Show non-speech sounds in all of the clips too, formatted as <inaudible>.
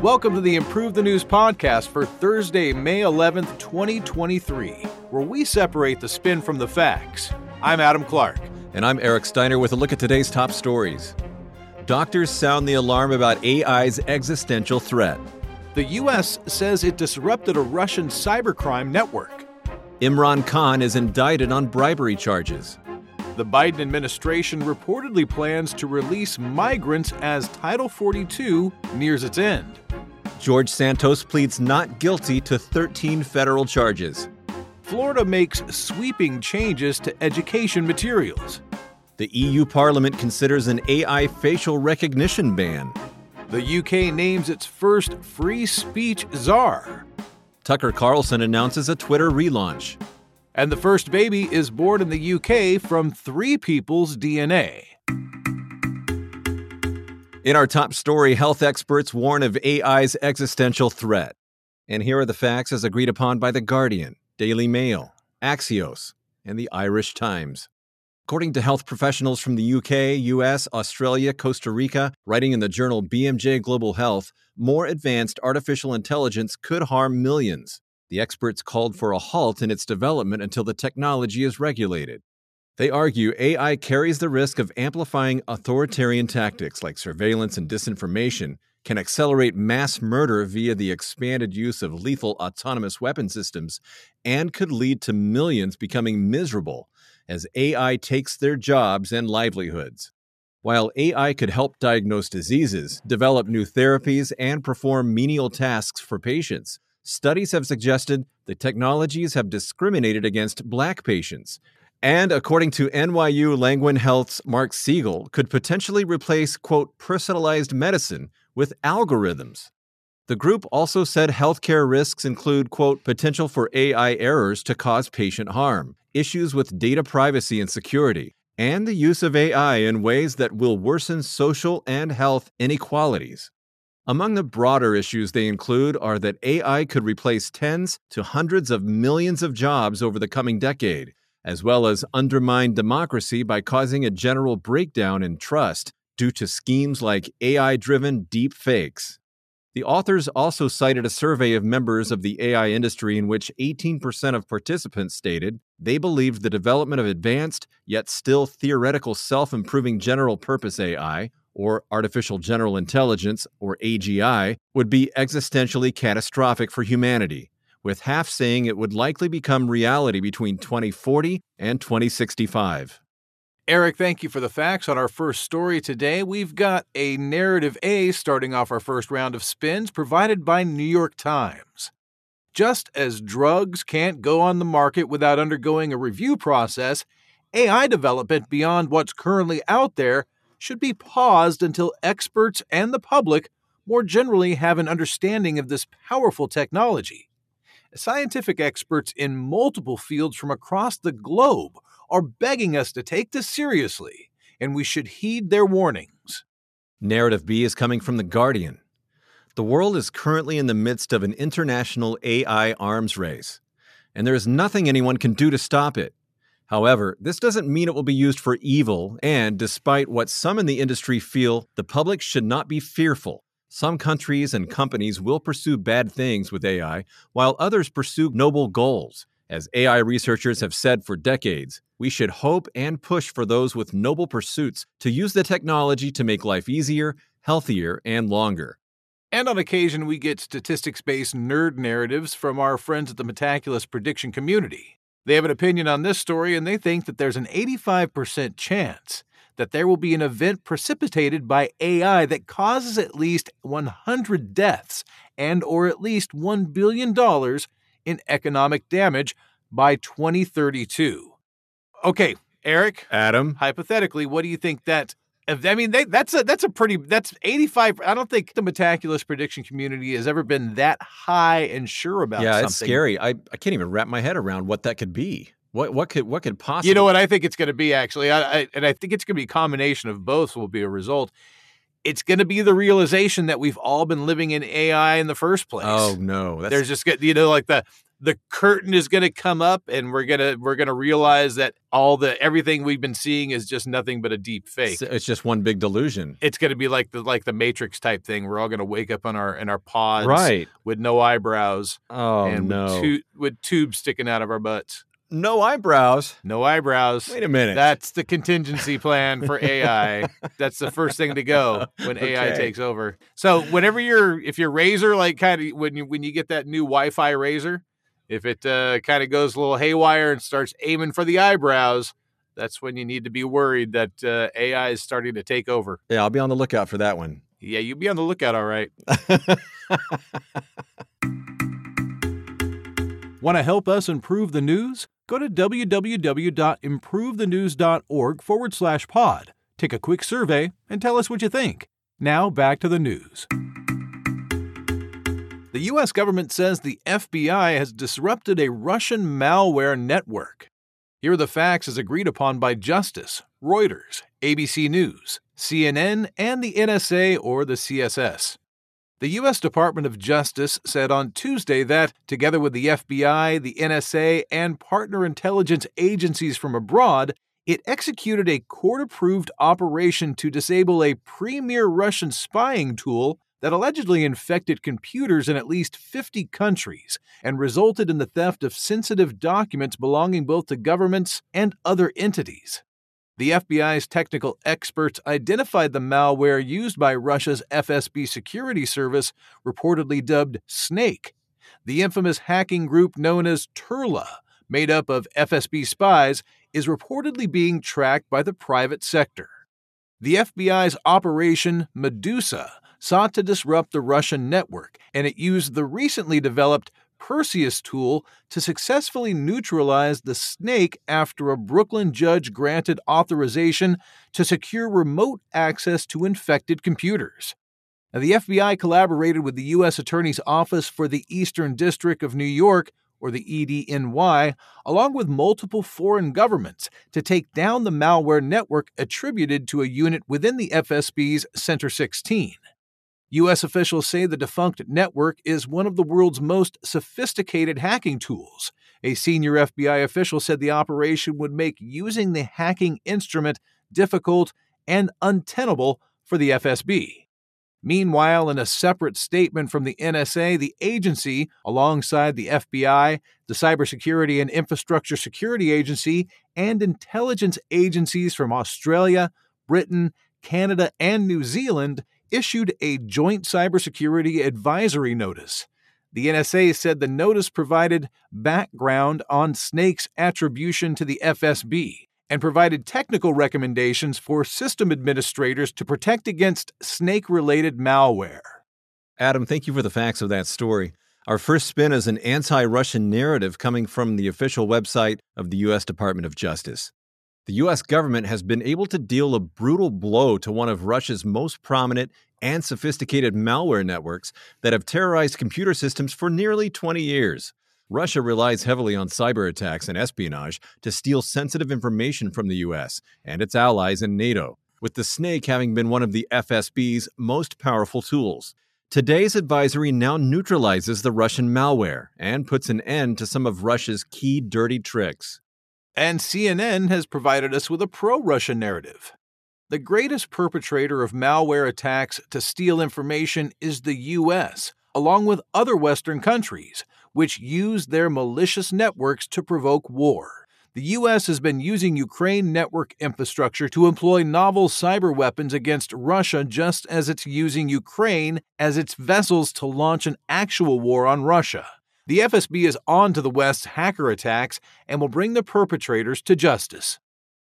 Welcome to the Improve the News podcast for Thursday, May 11th, 2023, where we separate the spin from the facts. I'm Adam Clark. And I'm Eric Steiner with a look at today's top stories. Doctors sound the alarm about AI's existential threat. The U.S. says it disrupted a Russian cybercrime network. Imran Khan is indicted on bribery charges. The Biden administration reportedly plans to release migrants as Title 42 nears its end. George Santos pleads not guilty to 13 federal charges. Florida makes sweeping changes to education materials. The EU Parliament considers an AI facial recognition ban. The UK names its first free speech czar. Tucker Carlson announces a Twitter relaunch. And the first baby is born in the UK from three people's DNA. In our top story, health experts warn of AI's existential threat. And here are the facts as agreed upon by The Guardian, Daily Mail, Axios, and the Irish Times. According to health professionals from the UK, US, Australia, Costa Rica, writing in the journal BMJ Global Health, more advanced artificial intelligence could harm millions. The experts called for a halt in its development until the technology is regulated. They argue AI carries the risk of amplifying authoritarian tactics like surveillance and disinformation, can accelerate mass murder via the expanded use of lethal autonomous weapon systems, and could lead to millions becoming miserable as AI takes their jobs and livelihoods. While AI could help diagnose diseases, develop new therapies, and perform menial tasks for patients, studies have suggested the technologies have discriminated against black patients. And according to NYU Langone Health's Mark Siegel, could potentially replace, quote, personalized medicine with algorithms. The group also said healthcare risks include, quote, potential for AI errors to cause patient harm, issues with data privacy and security, and the use of AI in ways that will worsen social and health inequalities. Among the broader issues they include are that AI could replace tens to hundreds of millions of jobs over the coming decade, as well as undermine democracy by causing a general breakdown in trust due to schemes like AI driven deep fakes. The authors also cited a survey of members of the AI industry in which 18% of participants stated they believed the development of advanced, yet still theoretical self improving general purpose AI or artificial general intelligence, or AGI, would be existentially catastrophic for humanity, with half saying it would likely become reality between 2040 and 2065. Eric, thank you for the facts on our first story today. We've got a narrative A starting off our first round of spins provided by New York Times. Just as drugs can't go on the market without undergoing a review process, AI development beyond what's currently out there should be paused until experts and the public more generally have an understanding of this powerful technology. Scientific experts in multiple fields from across the globe are begging us to take this seriously, and we should heed their warnings. Narrative B is coming from The Guardian. The world is currently in the midst of an international AI arms race, and there is nothing anyone can do to stop it. However, this doesn't mean it will be used for evil, and despite what some in the industry feel, the public should not be fearful. Some countries and companies will pursue bad things with AI, while others pursue noble goals. As AI researchers have said for decades, we should hope and push for those with noble pursuits to use the technology to make life easier, healthier, and longer. And on occasion, we get statistics based nerd narratives from our friends at the Metaculus prediction community. They have an opinion on this story, and they think that there's an 85% chance that there will be an event precipitated by AI that causes at least 100 deaths and or at least $1 billion in economic damage by 2032. Okay, Eric. Adam. Hypothetically, what do you think that I mean, they, that's a that's a pretty that's eighty five. I don't think the Metaculus prediction community has ever been that high and sure about. That. Yeah, something. it's scary. I, I can't even wrap my head around what that could be. What what could what could possibly? You know what I think it's going to be actually, I, I, and I think it's going to be a combination of both. Will be a result. It's going to be the realization that we've all been living in AI in the first place. Oh no, That's, there's just you know like the the curtain is going to come up and we're going to we're going to realize that all the everything we've been seeing is just nothing but a deep fake. It's, it's just one big delusion. It's going to be like the like the Matrix type thing. We're all going to wake up in our in our pods, Right. with no eyebrows Oh and no. with, tu- with tubes sticking out of our butts. no eyebrows. No eyebrows. Wait a minute. That's the contingency plan for AI. <laughs> That's the first thing to go when AI takes over. So whenever you're, if your razor, like kind of when you when you get that new Wi-Fi razor, if it uh, kind of goes a little haywire and starts aiming for the eyebrows, that's when you need to be worried that uh, AI is starting to take over. yeah, I'll be on the lookout for that one. Yeah, you'll be on the lookout. All right. <laughs> Want to help us improve the news? Go to www.improvethenews.org forward slash pod. Take a quick survey and tell us what you think. Now back to the news. The U.S. government says the FBI has disrupted a Russian malware network. Here are the facts as agreed upon by Justice, Reuters, ABC News, CNN, and the NSA or the CSS. The U.S. Department of Justice said on Tuesday that, together with the FBI, the NSA, and partner intelligence agencies from abroad, it executed a court approved operation to disable a premier Russian spying tool that allegedly infected computers in at least 50 countries and resulted in the theft of sensitive documents belonging both to governments and other entities. The FBI's technical experts identified the malware used by Russia's FSB security service, reportedly dubbed Snake. The infamous hacking group known as Turla, made up of FSB spies, is reportedly being tracked by the private sector. The FBI's Operation Medusa sought to disrupt the Russian network, and it used the recently developed Perseus tool to successfully neutralize the snake after a Brooklyn judge granted authorization to secure remote access to infected computers. Now, the FBI collaborated with the U.S. Attorney's Office for the Eastern District of New York, or the EDNY, along with multiple foreign governments to take down the malware network attributed to a unit within the FSB's Center 16. U.S. officials say the defunct network is one of the world's most sophisticated hacking tools. A senior FBI official said the operation would make using the hacking instrument difficult and untenable for the FSB. Meanwhile, in a separate statement from the NSA, the agency, alongside the FBI, the Cybersecurity and Infrastructure Security Agency, and intelligence agencies from Australia, Britain, Canada, and New Zealand, issued a joint cybersecurity advisory notice. The NSA said the notice provided background on Snake's attribution to the FSB and provided technical recommendations for system administrators to protect against snake related malware. Adam, thank you for the facts of that story. Our first spin is an anti Russian narrative coming from the official website of the U.S. Department of Justice. The U.S. government has been able to deal a brutal blow to one of Russia's most prominent and sophisticated malware networks that have terrorized computer systems for nearly 20 years. Russia relies heavily on cyber attacks and espionage to steal sensitive information from the U.S. and its allies in NATO, with the snake having been one of the FSB's most powerful tools. Today's advisory now neutralizes the Russian malware and puts an end to some of Russia's key dirty tricks. And CNN has provided us with a pro Russian narrative. The greatest perpetrator of malware attacks to steal information is the U.S., along with other Western countries, which use their malicious networks to provoke war. The U.S. has been using Ukraine network infrastructure to employ novel cyber weapons against Russia just as it's using Ukraine as its vessels to launch an actual war on Russia. The FSB is on to the West's hacker attacks and will bring the perpetrators to justice.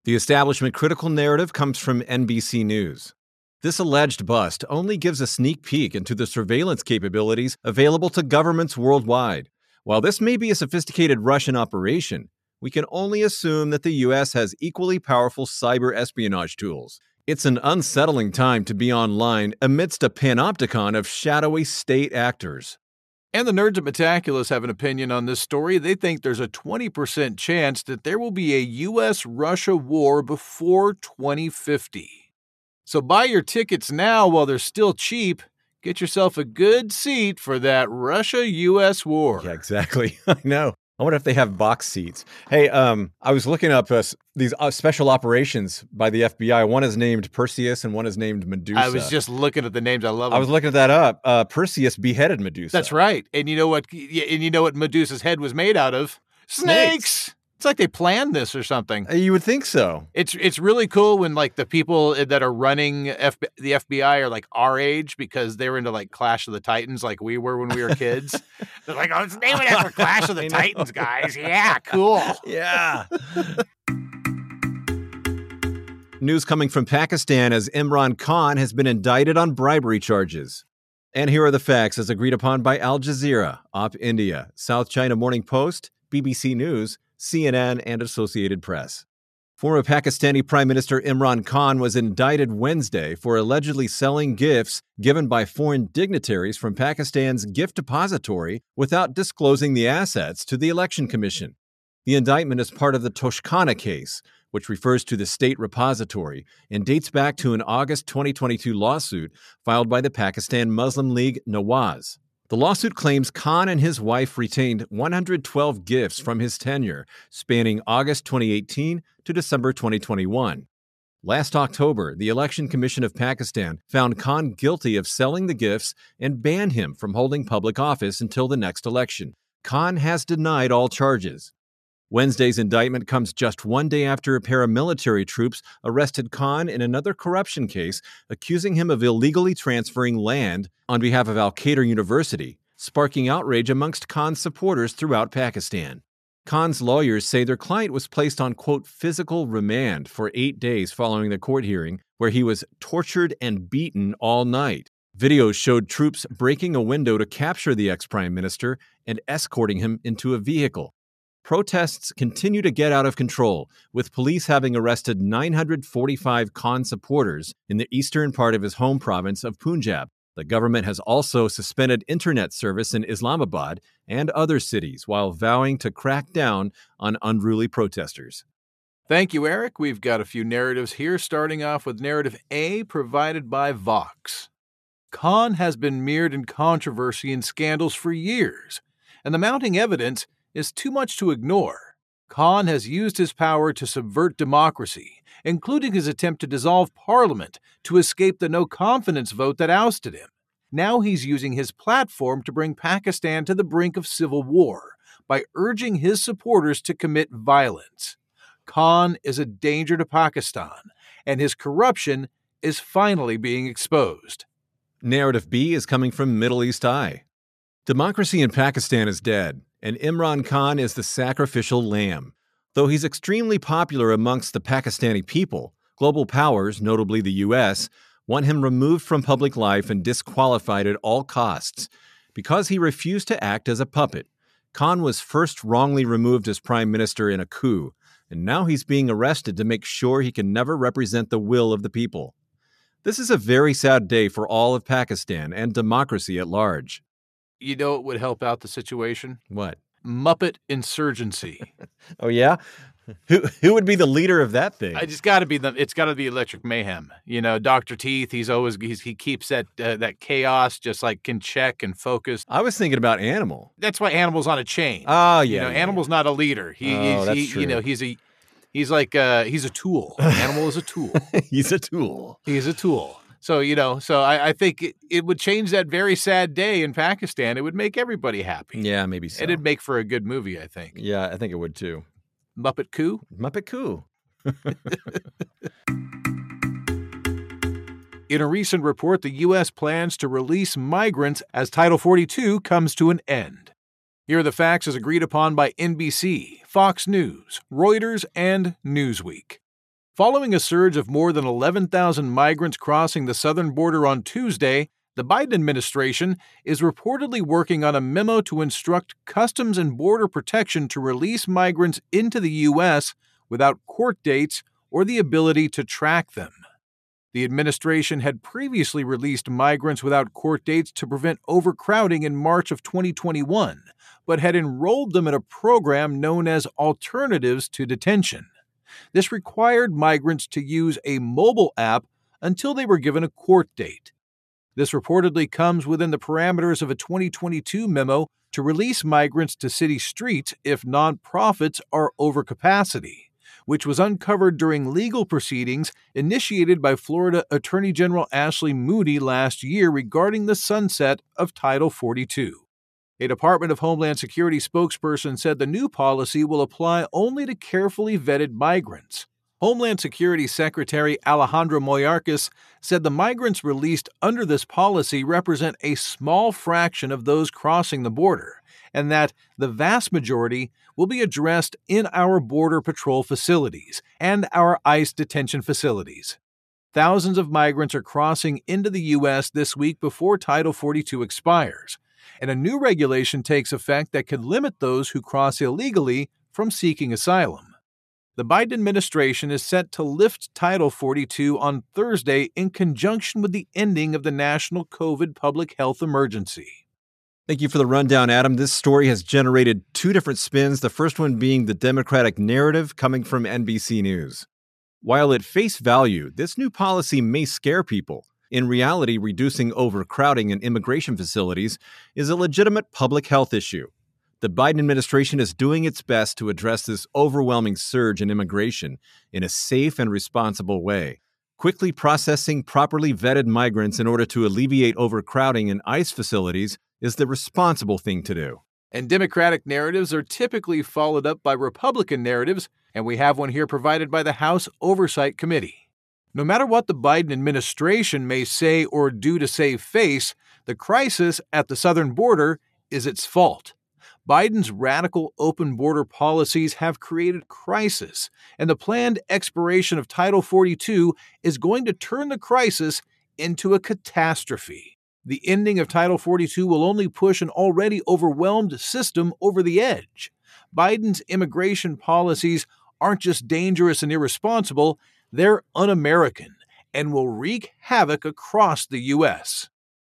The establishment critical narrative comes from NBC News. This alleged bust only gives a sneak peek into the surveillance capabilities available to governments worldwide. While this may be a sophisticated Russian operation, we can only assume that the U.S. has equally powerful cyber espionage tools. It's an unsettling time to be online amidst a panopticon of shadowy state actors. And the nerds at Metaculus have an opinion on this story. They think there's a 20% chance that there will be a U.S. Russia war before 2050. So buy your tickets now while they're still cheap. get yourself a good seat for that Russia US war. Yeah, exactly. <laughs> I know. I wonder if they have box seats. Hey, um, I was looking up uh, these uh, special operations by the FBI. One is named Perseus, and one is named Medusa. I was just looking at the names. I love. Them. I was looking at that up. Uh, Perseus beheaded Medusa. That's right. And you know what? And you know what Medusa's head was made out of? Snakes. Snakes. It's like they planned this or something. Uh, you would think so. It's it's really cool when like the people that are running F- the FBI are like our age because they were into like Clash of the Titans like we were when we were kids. <laughs> They're like, oh, let's name it after Clash of the <laughs> Titans, guys. Yeah, cool. Yeah. <laughs> News coming from Pakistan as Imran Khan has been indicted on bribery charges. And here are the facts as agreed upon by Al Jazeera, Op India, South China Morning Post, BBC News, CNN, and Associated Press. Former Pakistani Prime Minister Imran Khan was indicted Wednesday for allegedly selling gifts given by foreign dignitaries from Pakistan's gift depository without disclosing the assets to the Election Commission. The indictment is part of the Toshakhana case, which refers to the state repository and dates back to an August 2022 lawsuit filed by the Pakistan Muslim League Nawaz. The lawsuit claims Khan and his wife retained 112 gifts from his tenure, spanning August 2018 to December 2021. Last October, the Election Commission of Pakistan found Khan guilty of selling the gifts and banned him from holding public office until the next election. Khan has denied all charges. Wednesday's indictment comes just one day after paramilitary troops arrested Khan in another corruption case, accusing him of illegally transferring land on behalf of Al Qadir University, sparking outrage amongst Khan's supporters throughout Pakistan. Khan's lawyers say their client was placed on, quote, physical remand for eight days following the court hearing, where he was tortured and beaten all night. Videos showed troops breaking a window to capture the ex prime minister and escorting him into a vehicle. Protests continue to get out of control, with police having arrested 945 Khan supporters in the eastern part of his home province of Punjab. The government has also suspended internet service in Islamabad and other cities while vowing to crack down on unruly protesters. Thank you, Eric. We've got a few narratives here, starting off with narrative A provided by Vox. Khan has been mired in controversy and scandals for years, and the mounting evidence is too much to ignore. Khan has used his power to subvert democracy, including his attempt to dissolve parliament to escape the no confidence vote that ousted him. Now he's using his platform to bring Pakistan to the brink of civil war by urging his supporters to commit violence. Khan is a danger to Pakistan, and his corruption is finally being exposed. Narrative B is coming from Middle East Eye. Democracy in Pakistan is dead, and Imran Khan is the sacrificial lamb. Though he's extremely popular amongst the Pakistani people, global powers, notably the US, want him removed from public life and disqualified at all costs. Because he refused to act as a puppet, Khan was first wrongly removed as prime minister in a coup, and now he's being arrested to make sure he can never represent the will of the people. This is a very sad day for all of Pakistan and democracy at large. You know it would help out the situation? What? Muppet insurgency. <laughs> oh yeah? Who who would be the leader of that thing? I just got to be the. It's got to be Electric Mayhem. You know, Doctor Teeth. He's always he's, he keeps that uh, that chaos just like can check and focus. I was thinking about Animal. That's why Animal's on a chain. Oh yeah. You know, yeah, Animal's yeah. not a leader. He, oh, he's, that's he, true. you know he's a he's like uh he's a tool. <laughs> Animal is a tool. he's a tool. He's a tool. So you know, so I, I think it, it, would change that very sad day in Pakistan. It would make everybody happy. Yeah, maybe so. It'd make for a good movie, I think. Yeah, I think it would too. Muppet Coup. Muppet Coup. <laughs> in a recent report, the U.S. plans to release migrants as Title 42 comes to an end. Here are the facts as agreed upon by NBC, Fox News, Reuters, and Newsweek. Following a surge of more than 11,000 migrants crossing the southern border on Tuesday, the Biden administration is reportedly working on a memo to instruct Customs and Border Protection to release migrants into the U.S. without court dates or the ability to track them. The administration had previously released migrants without court dates to prevent overcrowding in March of 2021, but had enrolled them in a program known as Alternatives to Detention. This required migrants to use a mobile app until they were given a court date. This reportedly comes within the parameters of a 2022 memo to release migrants to city streets if nonprofits are over capacity, which was uncovered during legal proceedings initiated by Florida Attorney General Ashley Moody last year regarding the sunset of Title 42. A Department of Homeland Security spokesperson said the new policy will apply only to carefully vetted migrants. Homeland Security Secretary Alejandro Mayorkas said the migrants released under this policy represent a small fraction of those crossing the border, and that the vast majority will be addressed in our Border Patrol facilities and our ICE detention facilities. Thousands of migrants are crossing into the U.S. this week before Title 42 expires, and a new regulation takes effect that could limit those who cross illegally from seeking asylum. The Biden administration is set to lift Title 42 on Thursday in conjunction with the ending of the national COVID public health emergency. Thank you for the rundown, Adam. This story has generated two different spins, the first one being the Democratic narrative coming from NBC News. While at face value, this new policy may scare people, in reality, reducing overcrowding in immigration facilities is a legitimate public health issue. The Biden administration is doing its best to address this overwhelming surge in immigration in a safe and responsible way. Quickly processing properly vetted migrants in order to alleviate overcrowding in ICE facilities is the responsible thing to do. And Democratic narratives are typically followed up by Republican narratives, and we have one here provided by the House Oversight Committee. No matter what the Biden administration may say or do to save face, the crisis at the southern border is its fault. Biden's radical open border policies have created crisis, and the planned expiration of Title 42 is going to turn the crisis into a catastrophe. The ending of Title 42 will only push an already overwhelmed system over the edge. Biden's immigration policies aren't just dangerous and irresponsible, they're un American and will wreak havoc across the U.S.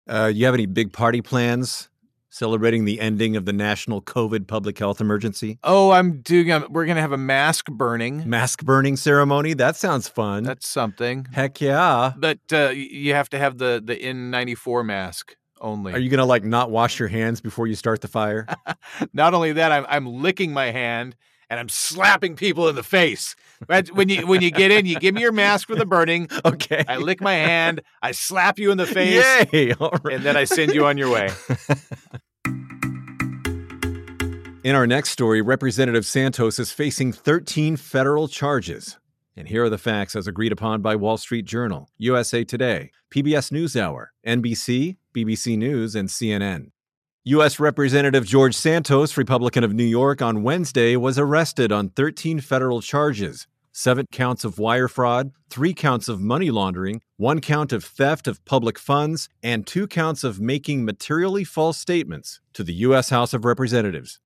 Uh, you have any big party plans celebrating the ending of the national COVID public health emergency? Oh, I'm doing. Um, we're gonna have a mask burning. Mask burning ceremony. That sounds fun. That's something. Heck yeah! But uh, you have to have the the N94 mask only. Are you gonna like not wash your hands before you start the fire? <laughs> not only that, I'm I'm licking my hand and I'm slapping people in the face. When you when you get in, you give me your mask for the burning. <laughs> Okay. I lick my hand, I slap you in the face, Yay! and then I send you on your way. <laughs> In our next story, Representative Santos is facing 13 federal charges. And here are the facts as agreed upon by Wall Street Journal, USA Today, PBS NewsHour, NBC, BBC News, and CNN. U.S. Representative George Santos, Republican of New York, on Wednesday was arrested on 13 federal charges seven counts of wire fraud, three counts of money laundering, one count of theft of public funds, and two counts of making materially false statements to the U.S. House of Representatives.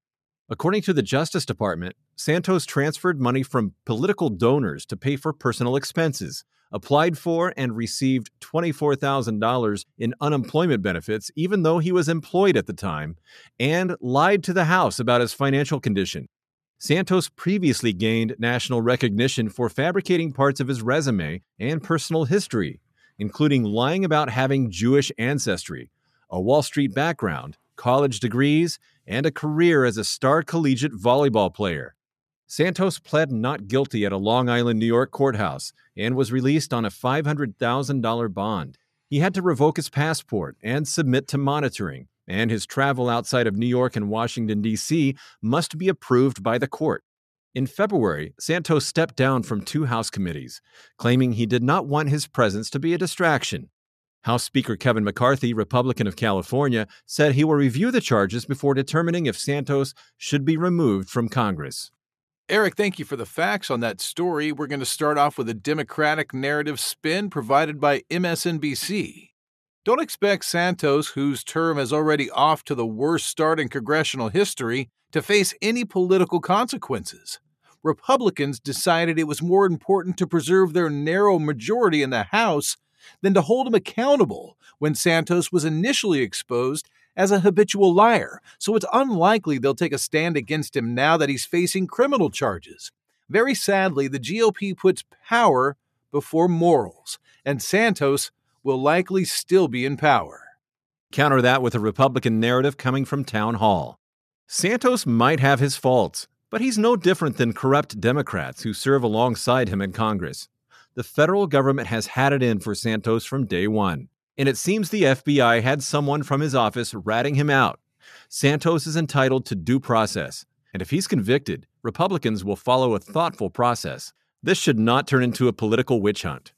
According to the Justice Department, Santos transferred money from political donors to pay for personal expenses, applied for and received $24,000 in unemployment benefits, even though he was employed at the time, and lied to the House about his financial condition. Santos previously gained national recognition for fabricating parts of his resume and personal history, including lying about having Jewish ancestry, a Wall Street background, college degrees, and a career as a star collegiate volleyball player. Santos pled not guilty at a Long Island, New York courthouse and was released on a $500,000 bond. He had to revoke his passport and submit to monitoring, and his travel outside of New York and Washington, D.C. must be approved by the court. In February, Santos stepped down from two House committees, claiming he did not want his presence to be a distraction. House Speaker Kevin McCarthy, Republican of California, said he will review the charges before determining if Santos should be removed from Congress. Eric, thank you for the facts on that story. We're going to start off with a Democratic narrative spin provided by MSNBC. Don't expect Santos, whose term is already off to the worst start in congressional history, to face any political consequences. Republicans decided it was more important to preserve their narrow majority in the House than to hold him accountable when Santos was initially exposed as a habitual liar, so it's unlikely they'll take a stand against him now that he's facing criminal charges. Very sadly, the GOP puts power before morals, and Santos will likely still be in power. Counter that with a Republican narrative coming from Town Hall. Santos might have his faults, but he's no different than corrupt Democrats who serve alongside him in Congress. The federal government has had it in for Santos from day one, and it seems the FBI had someone from his office ratting him out. Santos is entitled to due process, and if he's convicted, Republicans will follow a thoughtful process. This should not turn into a political witch hunt.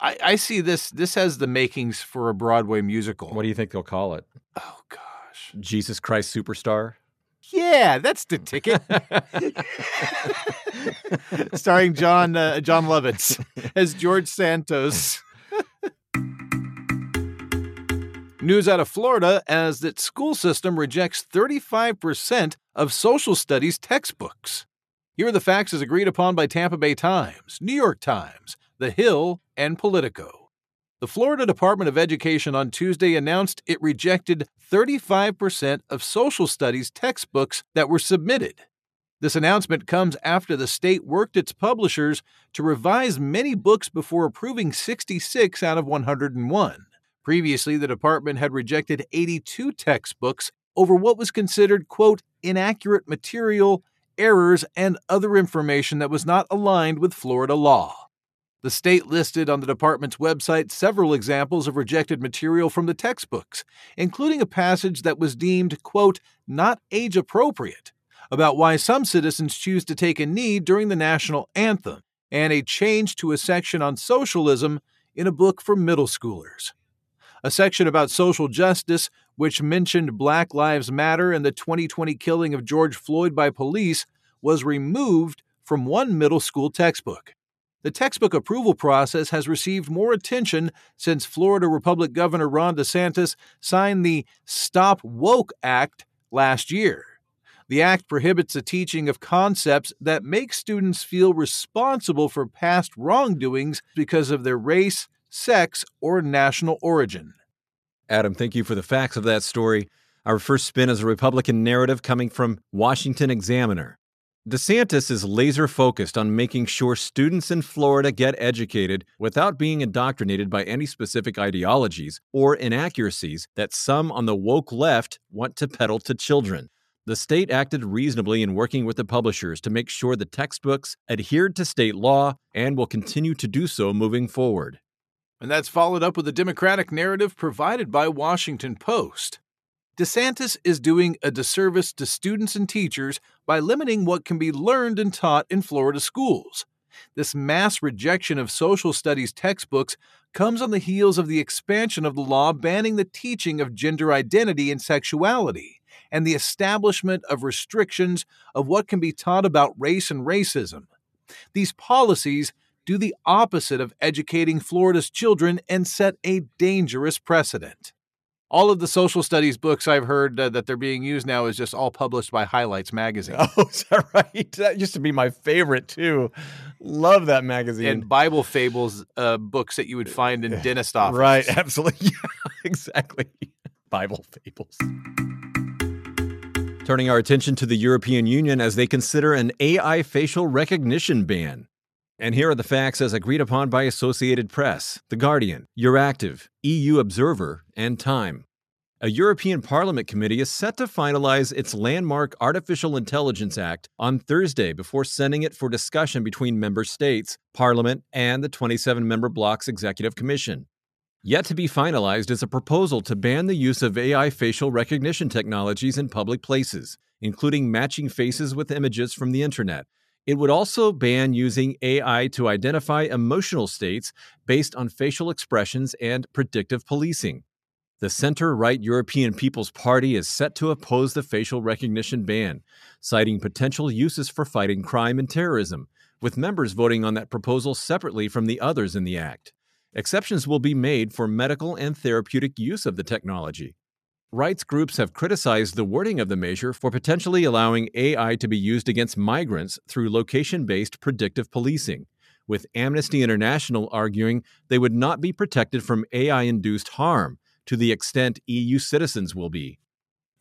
I, I see this. This has the makings for a Broadway musical. What do you think they'll call it? Oh gosh, Jesus Christ Superstar? Yeah, that's the ticket. <laughs> <laughs> Starring John uh, Jon Lovitz as George Santos. <laughs> News out of Florida as that school system rejects 35% of social studies textbooks. Here are the facts as agreed upon by Tampa Bay Times, New York Times, The Hill, and Politico. The Florida Department of Education on Tuesday announced it rejected 35% of social studies textbooks that were submitted. This announcement comes after the state worked its publishers to revise many books before approving 66 out of 101. Previously, the department had rejected 82 textbooks over what was considered, quote, inaccurate material, errors, and other information that was not aligned with Florida law. The state listed on the department's website several examples of rejected material from the textbooks, including a passage that was deemed, quote, not age appropriate, about why some citizens choose to take a knee during the national anthem, and a change to a section on socialism in a book for middle schoolers. A section about social justice, which mentioned Black Lives Matter and the 2020 killing of George Floyd by police, was removed from one middle school textbook. The textbook approval process has received more attention since Florida Republic Governor Ron DeSantis signed the Stop Woke Act last year. The act prohibits the teaching of concepts that make students feel responsible for past wrongdoings because of their race, sex, or national origin. Adam, thank you for the facts of that story. Our first spin is a Republican narrative coming from Washington Examiner. DeSantis is laser focused on making sure students in Florida get educated without being indoctrinated by any specific ideologies or inaccuracies that some on the woke left want to peddle to children. The state acted reasonably in working with the publishers to make sure the textbooks adhered to state law and will continue to do so moving forward. And that's followed up with a Democratic narrative provided by Washington Post. DeSantis is doing a disservice to students and teachers by limiting what can be learned and taught in Florida schools. This mass rejection of social studies textbooks comes on the heels of the expansion of the law banning the teaching of gender identity and sexuality, and the establishment of restrictions of what can be taught about race and racism. These policies do the opposite of educating Florida's children and set a dangerous precedent all of the social studies books I've heard uh, that they're being used now is just all published by Highlights magazine. <laughs> Oh, is that right? <laughs> That used to be my favorite too. Love that magazine. And Bible fables uh, books that you would find in dentist offices. Right, <laughs> absolutely. Yeah, exactly. Bible fables. Turning our attention to the European Union as they consider an AI facial recognition ban. And here are the facts as agreed upon by Associated Press, The Guardian, Euractiv, EU Observer, and Time. A European Parliament committee is set to finalize its landmark Artificial Intelligence Act on Thursday before sending it for discussion between member states, Parliament, and the 27 member bloc's Executive Commission. Yet to be finalized is a proposal to ban the use of AI facial recognition technologies in public places, including matching faces with images from the internet it would also ban using AI to identify emotional states based on facial expressions and predictive policing. The center right European People's Party is set to oppose the facial recognition ban, citing potential uses for fighting crime and terrorism, with members voting on that proposal separately from the others in the act. Exceptions will be made for medical and therapeutic use of the technology. Rights groups have criticized the wording of the measure for potentially allowing AI to be used against migrants through location based predictive policing, with Amnesty International arguing they would not be protected from AI induced harm to the extent EU citizens will be.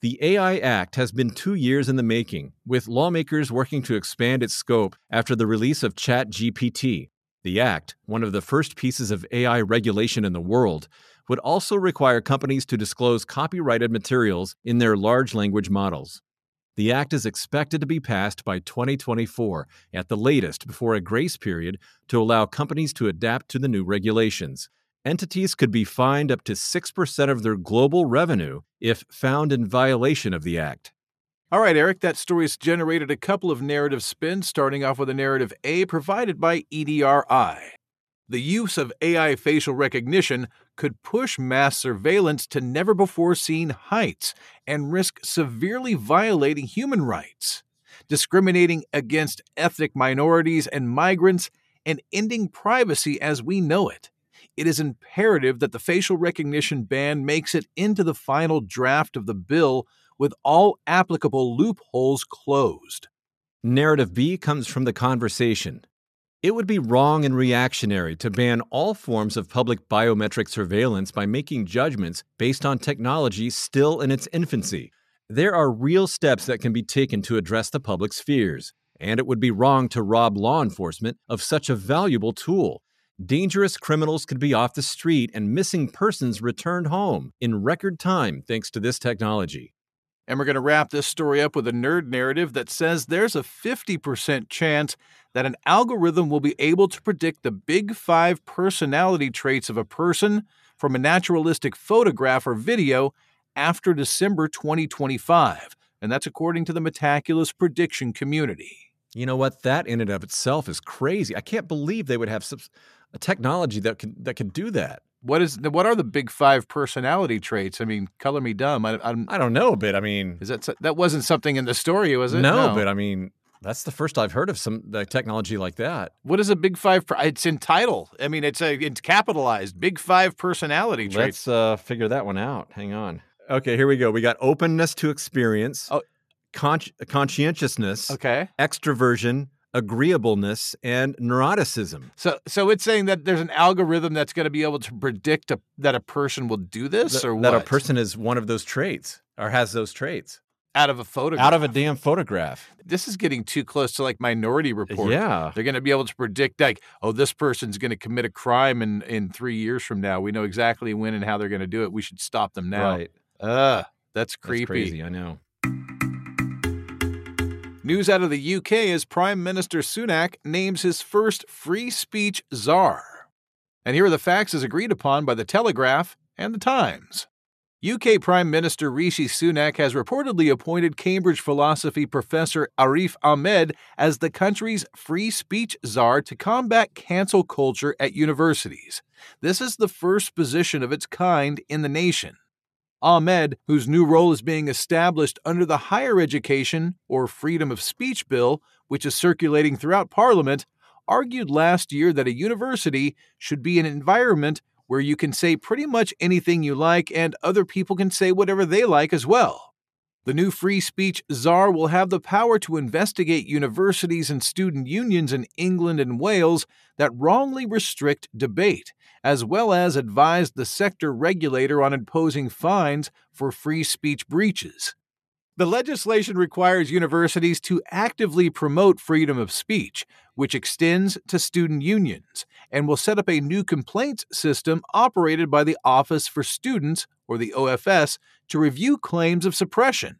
The AI Act has been two years in the making, with lawmakers working to expand its scope after the release of ChatGPT. The Act, one of the first pieces of AI regulation in the world, would also require companies to disclose copyrighted materials in their large language models. The Act is expected to be passed by 2024 at the latest before a grace period to allow companies to adapt to the new regulations. Entities could be fined up to 6% of their global revenue if found in violation of the Act. All right, Eric, that story's generated a couple of narrative spins, starting off with a narrative A provided by EDRI. The use of AI facial recognition could push mass surveillance to never before seen heights and risk severely violating human rights, discriminating against ethnic minorities and migrants, and ending privacy as we know it. It is imperative that the facial recognition ban makes it into the final draft of the bill with all applicable loopholes closed. Narrative B comes from the conversation. It would be wrong and reactionary to ban all forms of public biometric surveillance by making judgments based on technology still in its infancy. There are real steps that can be taken to address the public's fears, and it would be wrong to rob law enforcement of such a valuable tool. Dangerous criminals could be off the street and missing persons returned home in record time thanks to this technology. And we're going to wrap this story up with a nerd narrative that says there's a 50% chance that an algorithm will be able to predict the big five personality traits of a person from a naturalistic photograph or video after December 2025. And that's according to the Metaculus prediction community. You know what? That in and of itself is crazy. I can't believe they would have a technology that can that can do that what is what are the big five personality traits? I mean, color me dumb. I, I'm, I do not know, but I mean, is that that wasn't something in the story, was it? No, no. but I mean, that's the first I've heard of some the technology like that. What is a big five? It's in title. I mean, it's a it's capitalized. Big five personality traits. Let's uh, figure that one out. Hang on. Okay, here we go. We got openness to experience. Oh. Con- conscientiousness. Okay. Extroversion, agreeableness and neuroticism. So, so it's saying that there's an algorithm that's going to be able to predict a, that a person will do this, Th- or that what? a person is one of those traits or has those traits out of a photograph. Out of a damn photograph. This is getting too close to like Minority Report. Yeah, they're going to be able to predict like, oh, this person's going to commit a crime in in three years from now. We know exactly when and how they're going to do it. We should stop them now. Right. Ugh, that's creepy. That's crazy. I know. News out of the UK as Prime Minister Sunak names his first free speech czar. And here are the facts as agreed upon by The Telegraph and The Times. UK Prime Minister Rishi Sunak has reportedly appointed Cambridge philosophy professor Arif Ahmed as the country's free speech czar to combat cancel culture at universities. This is the first position of its kind in the nation. Ahmed, whose new role is being established under the Higher Education or Freedom of Speech Bill, which is circulating throughout Parliament, argued last year that a university should be an environment where you can say pretty much anything you like and other people can say whatever they like as well. The new free speech czar will have the power to investigate universities and student unions in England and Wales that wrongly restrict debate as well as advise the sector regulator on imposing fines for free speech breaches. The legislation requires universities to actively promote freedom of speech, which extends to student unions, and will set up a new complaints system operated by the Office for Students, or the OFS, to review claims of suppression.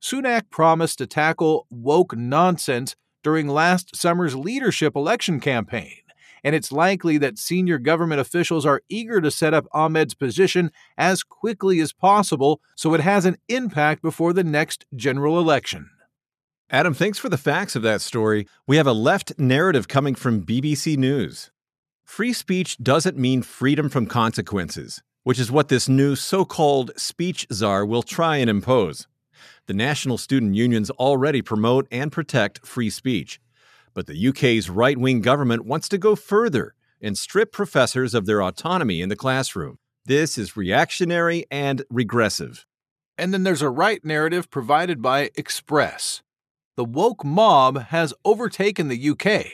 Sunak promised to tackle woke nonsense during last summer's leadership election campaign and it's likely that senior government officials are eager to set up Ahmed's position as quickly as possible so it has an impact before the next general election. Adam, thanks for the facts of that story. We have a left narrative coming from BBC News. Free speech doesn't mean freedom from consequences, which is what this new so called speech czar will try and impose. The national student unions already promote and protect free speech. But the UK's right wing government wants to go further and strip professors of their autonomy in the classroom. This is reactionary and regressive. And then there's a right narrative provided by Express. The woke mob has overtaken the UK,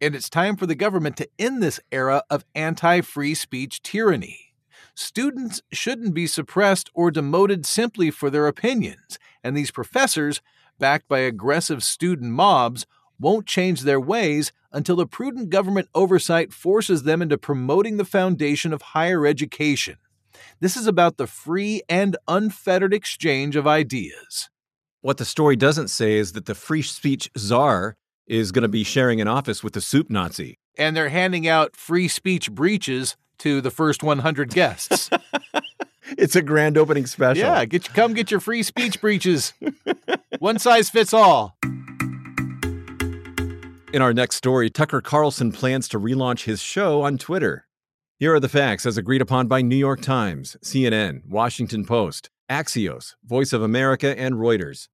and it's time for the government to end this era of anti free speech tyranny. Students shouldn't be suppressed or demoted simply for their opinions, and these professors, backed by aggressive student mobs, won't change their ways until the prudent government oversight forces them into promoting the foundation of higher education. This is about the free and unfettered exchange of ideas. What the story doesn't say is that the free speech czar is going to be sharing an office with the soup Nazi. And they're handing out free speech breaches to the first 100 guests. <laughs> it's a grand opening special. Yeah, get come get your free speech breaches. One size fits all. In our next story, Tucker Carlson plans to relaunch his show on Twitter. Here are the facts as agreed upon by New York Times, CNN, Washington Post, Axios, Voice of America, and Reuters.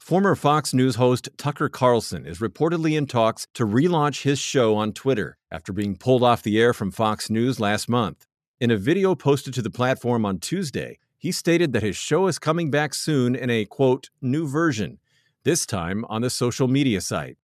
Former Fox News host Tucker Carlson is reportedly in talks to relaunch his show on Twitter after being pulled off the air from Fox News last month. In a video posted to the platform on Tuesday, he stated that his show is coming back soon in a quote, new version, this time on the social media site.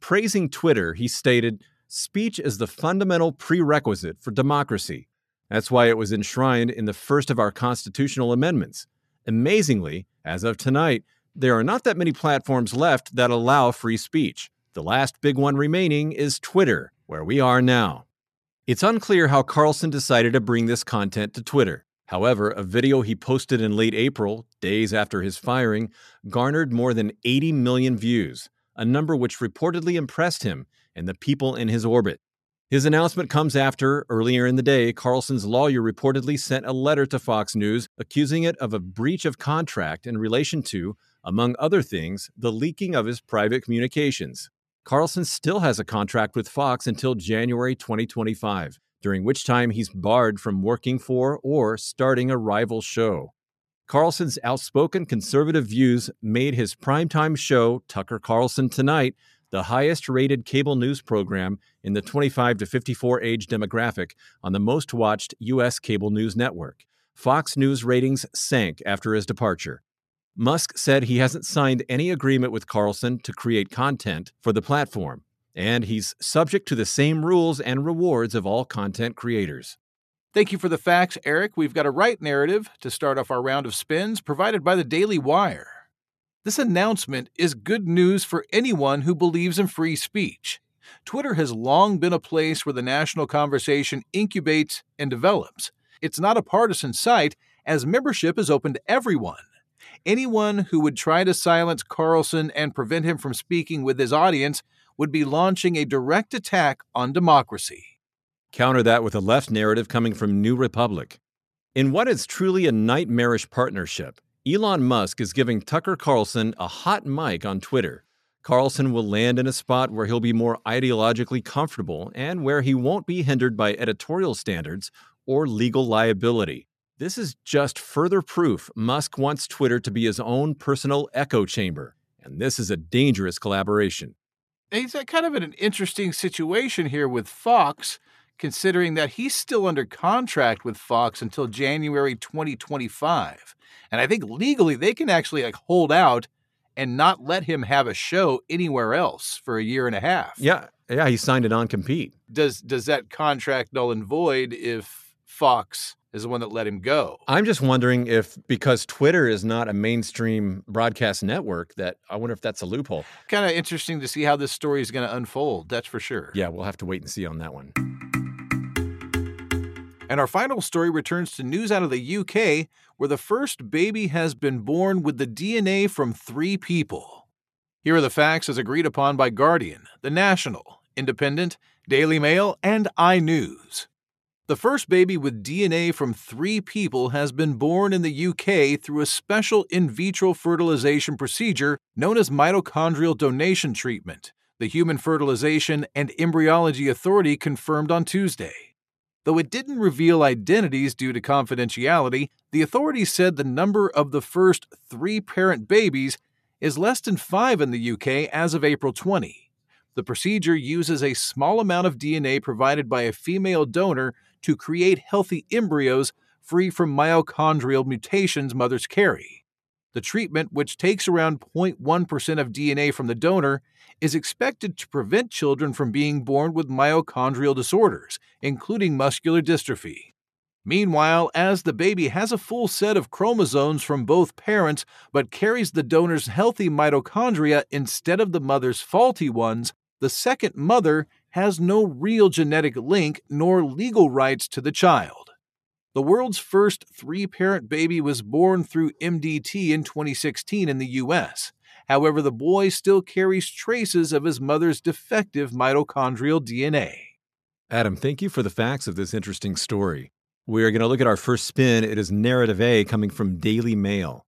Praising Twitter, he stated, Speech is the fundamental prerequisite for democracy. That's why it was enshrined in the first of our constitutional amendments. Amazingly, as of tonight, there are not that many platforms left that allow free speech. The last big one remaining is Twitter, where we are now. It's unclear how Carlson decided to bring this content to Twitter. However, a video he posted in late April, days after his firing, garnered more than 80 million views, a number which reportedly impressed him and the people in his orbit. His announcement comes after, earlier in the day, Carlson's lawyer reportedly sent a letter to Fox News accusing it of a breach of contract in relation to, among other things, the leaking of his private communications. Carlson still has a contract with Fox until January 2025, during which time he's barred from working for or starting a rival show. Carlson's outspoken conservative views made his primetime show, Tucker Carlson Tonight, the highest rated cable news program in the 25 to 54 age demographic on the most watched U.S. cable news network. Fox News ratings sank after his departure. Musk said he hasn't signed any agreement with Carlson to create content for the platform, and he's subject to the same rules and rewards of all content creators. Thank you for the facts, Eric. We've got a right narrative to start off our round of spins provided by the Daily Wire. This announcement is good news for anyone who believes in free speech. Twitter has long been a place where the national conversation incubates and develops. It's not a partisan site, as membership is open to everyone. Anyone who would try to silence Carlson and prevent him from speaking with his audience would be launching a direct attack on democracy. Counter that with a left narrative coming from New Republic. In what is truly a nightmarish partnership, Elon Musk is giving Tucker Carlson a hot mic on Twitter. Carlson will land in a spot where he'll be more ideologically comfortable and where he won't be hindered by editorial standards or legal liability. This is just further proof Musk wants Twitter to be his own personal echo chamber, and this is a dangerous collaboration. He's kind of in an interesting situation here with Fox, considering that he's still under contract with Fox until January 2025. And I think legally they can actually like hold out and not let him have a show anywhere else for a year and a half. Yeah, yeah, he signed a non-compete. Does does that contract null and void if Fox is the one that let him go? I'm just wondering if because Twitter is not a mainstream broadcast network, that I wonder if that's a loophole. Kind of interesting to see how this story is going to unfold. That's for sure. Yeah, we'll have to wait and see on that one. And our final story returns to news out of the UK, where the first baby has been born with the DNA from three people. Here are the facts as agreed upon by Guardian, The National, Independent, Daily Mail, and iNews. The first baby with DNA from three people has been born in the UK through a special in vitro fertilization procedure known as mitochondrial donation treatment, the Human Fertilization and Embryology Authority confirmed on Tuesday. Though it didn't reveal identities due to confidentiality, the authorities said the number of the first three parent babies is less than five in the UK as of April 20. The procedure uses a small amount of DNA provided by a female donor to create healthy embryos free from mitochondrial mutations mothers carry. The treatment, which takes around 0.1% of DNA from the donor, is expected to prevent children from being born with mitochondrial disorders, including muscular dystrophy. Meanwhile, as the baby has a full set of chromosomes from both parents but carries the donor's healthy mitochondria instead of the mother's faulty ones, the second mother has no real genetic link nor legal rights to the child. The world's first three parent baby was born through MDT in 2016 in the US. However, the boy still carries traces of his mother's defective mitochondrial DNA. Adam, thank you for the facts of this interesting story. We are going to look at our first spin. It is narrative A coming from Daily Mail.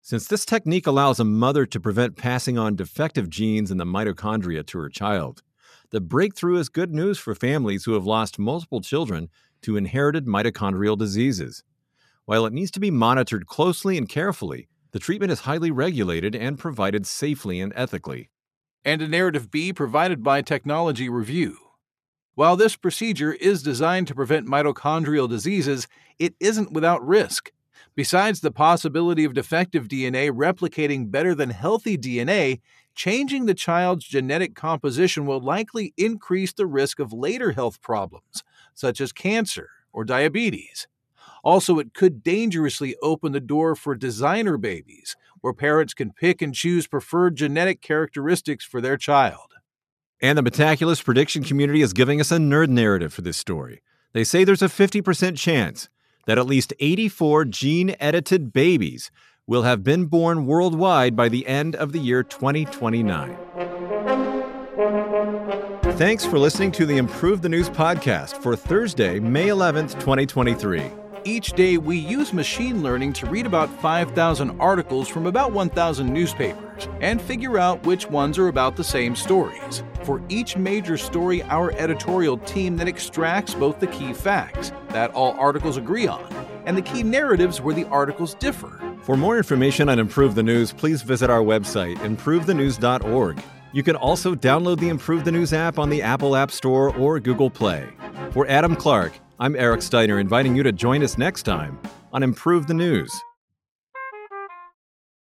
Since this technique allows a mother to prevent passing on defective genes in the mitochondria to her child, the breakthrough is good news for families who have lost multiple children to inherited mitochondrial diseases. While it needs to be monitored closely and carefully, the treatment is highly regulated and provided safely and ethically. And a narrative B provided by Technology Review. While this procedure is designed to prevent mitochondrial diseases, it isn't without risk. Besides the possibility of defective DNA replicating better than healthy DNA, changing the child's genetic composition will likely increase the risk of later health problems, such as cancer or diabetes. Also, it could dangerously open the door for designer babies, where parents can pick and choose preferred genetic characteristics for their child. And the Metaculus prediction community is giving us a nerd narrative for this story. They say there's a 50% chance that at least 84 gene edited babies will have been born worldwide by the end of the year 2029. Thanks for listening to the Improve the News podcast for Thursday, May 11th, 2023. Each day, we use machine learning to read about 5,000 articles from about 1,000 newspapers and figure out which ones are about the same stories. For each major story, our editorial team then extracts both the key facts that all articles agree on and the key narratives where the articles differ. For more information on Improve the News, please visit our website, improvethenews.org. You can also download the Improve the News app on the Apple App Store or Google Play. For Adam Clark, I'm Eric Steiner, inviting you to join us next time on Improve the News.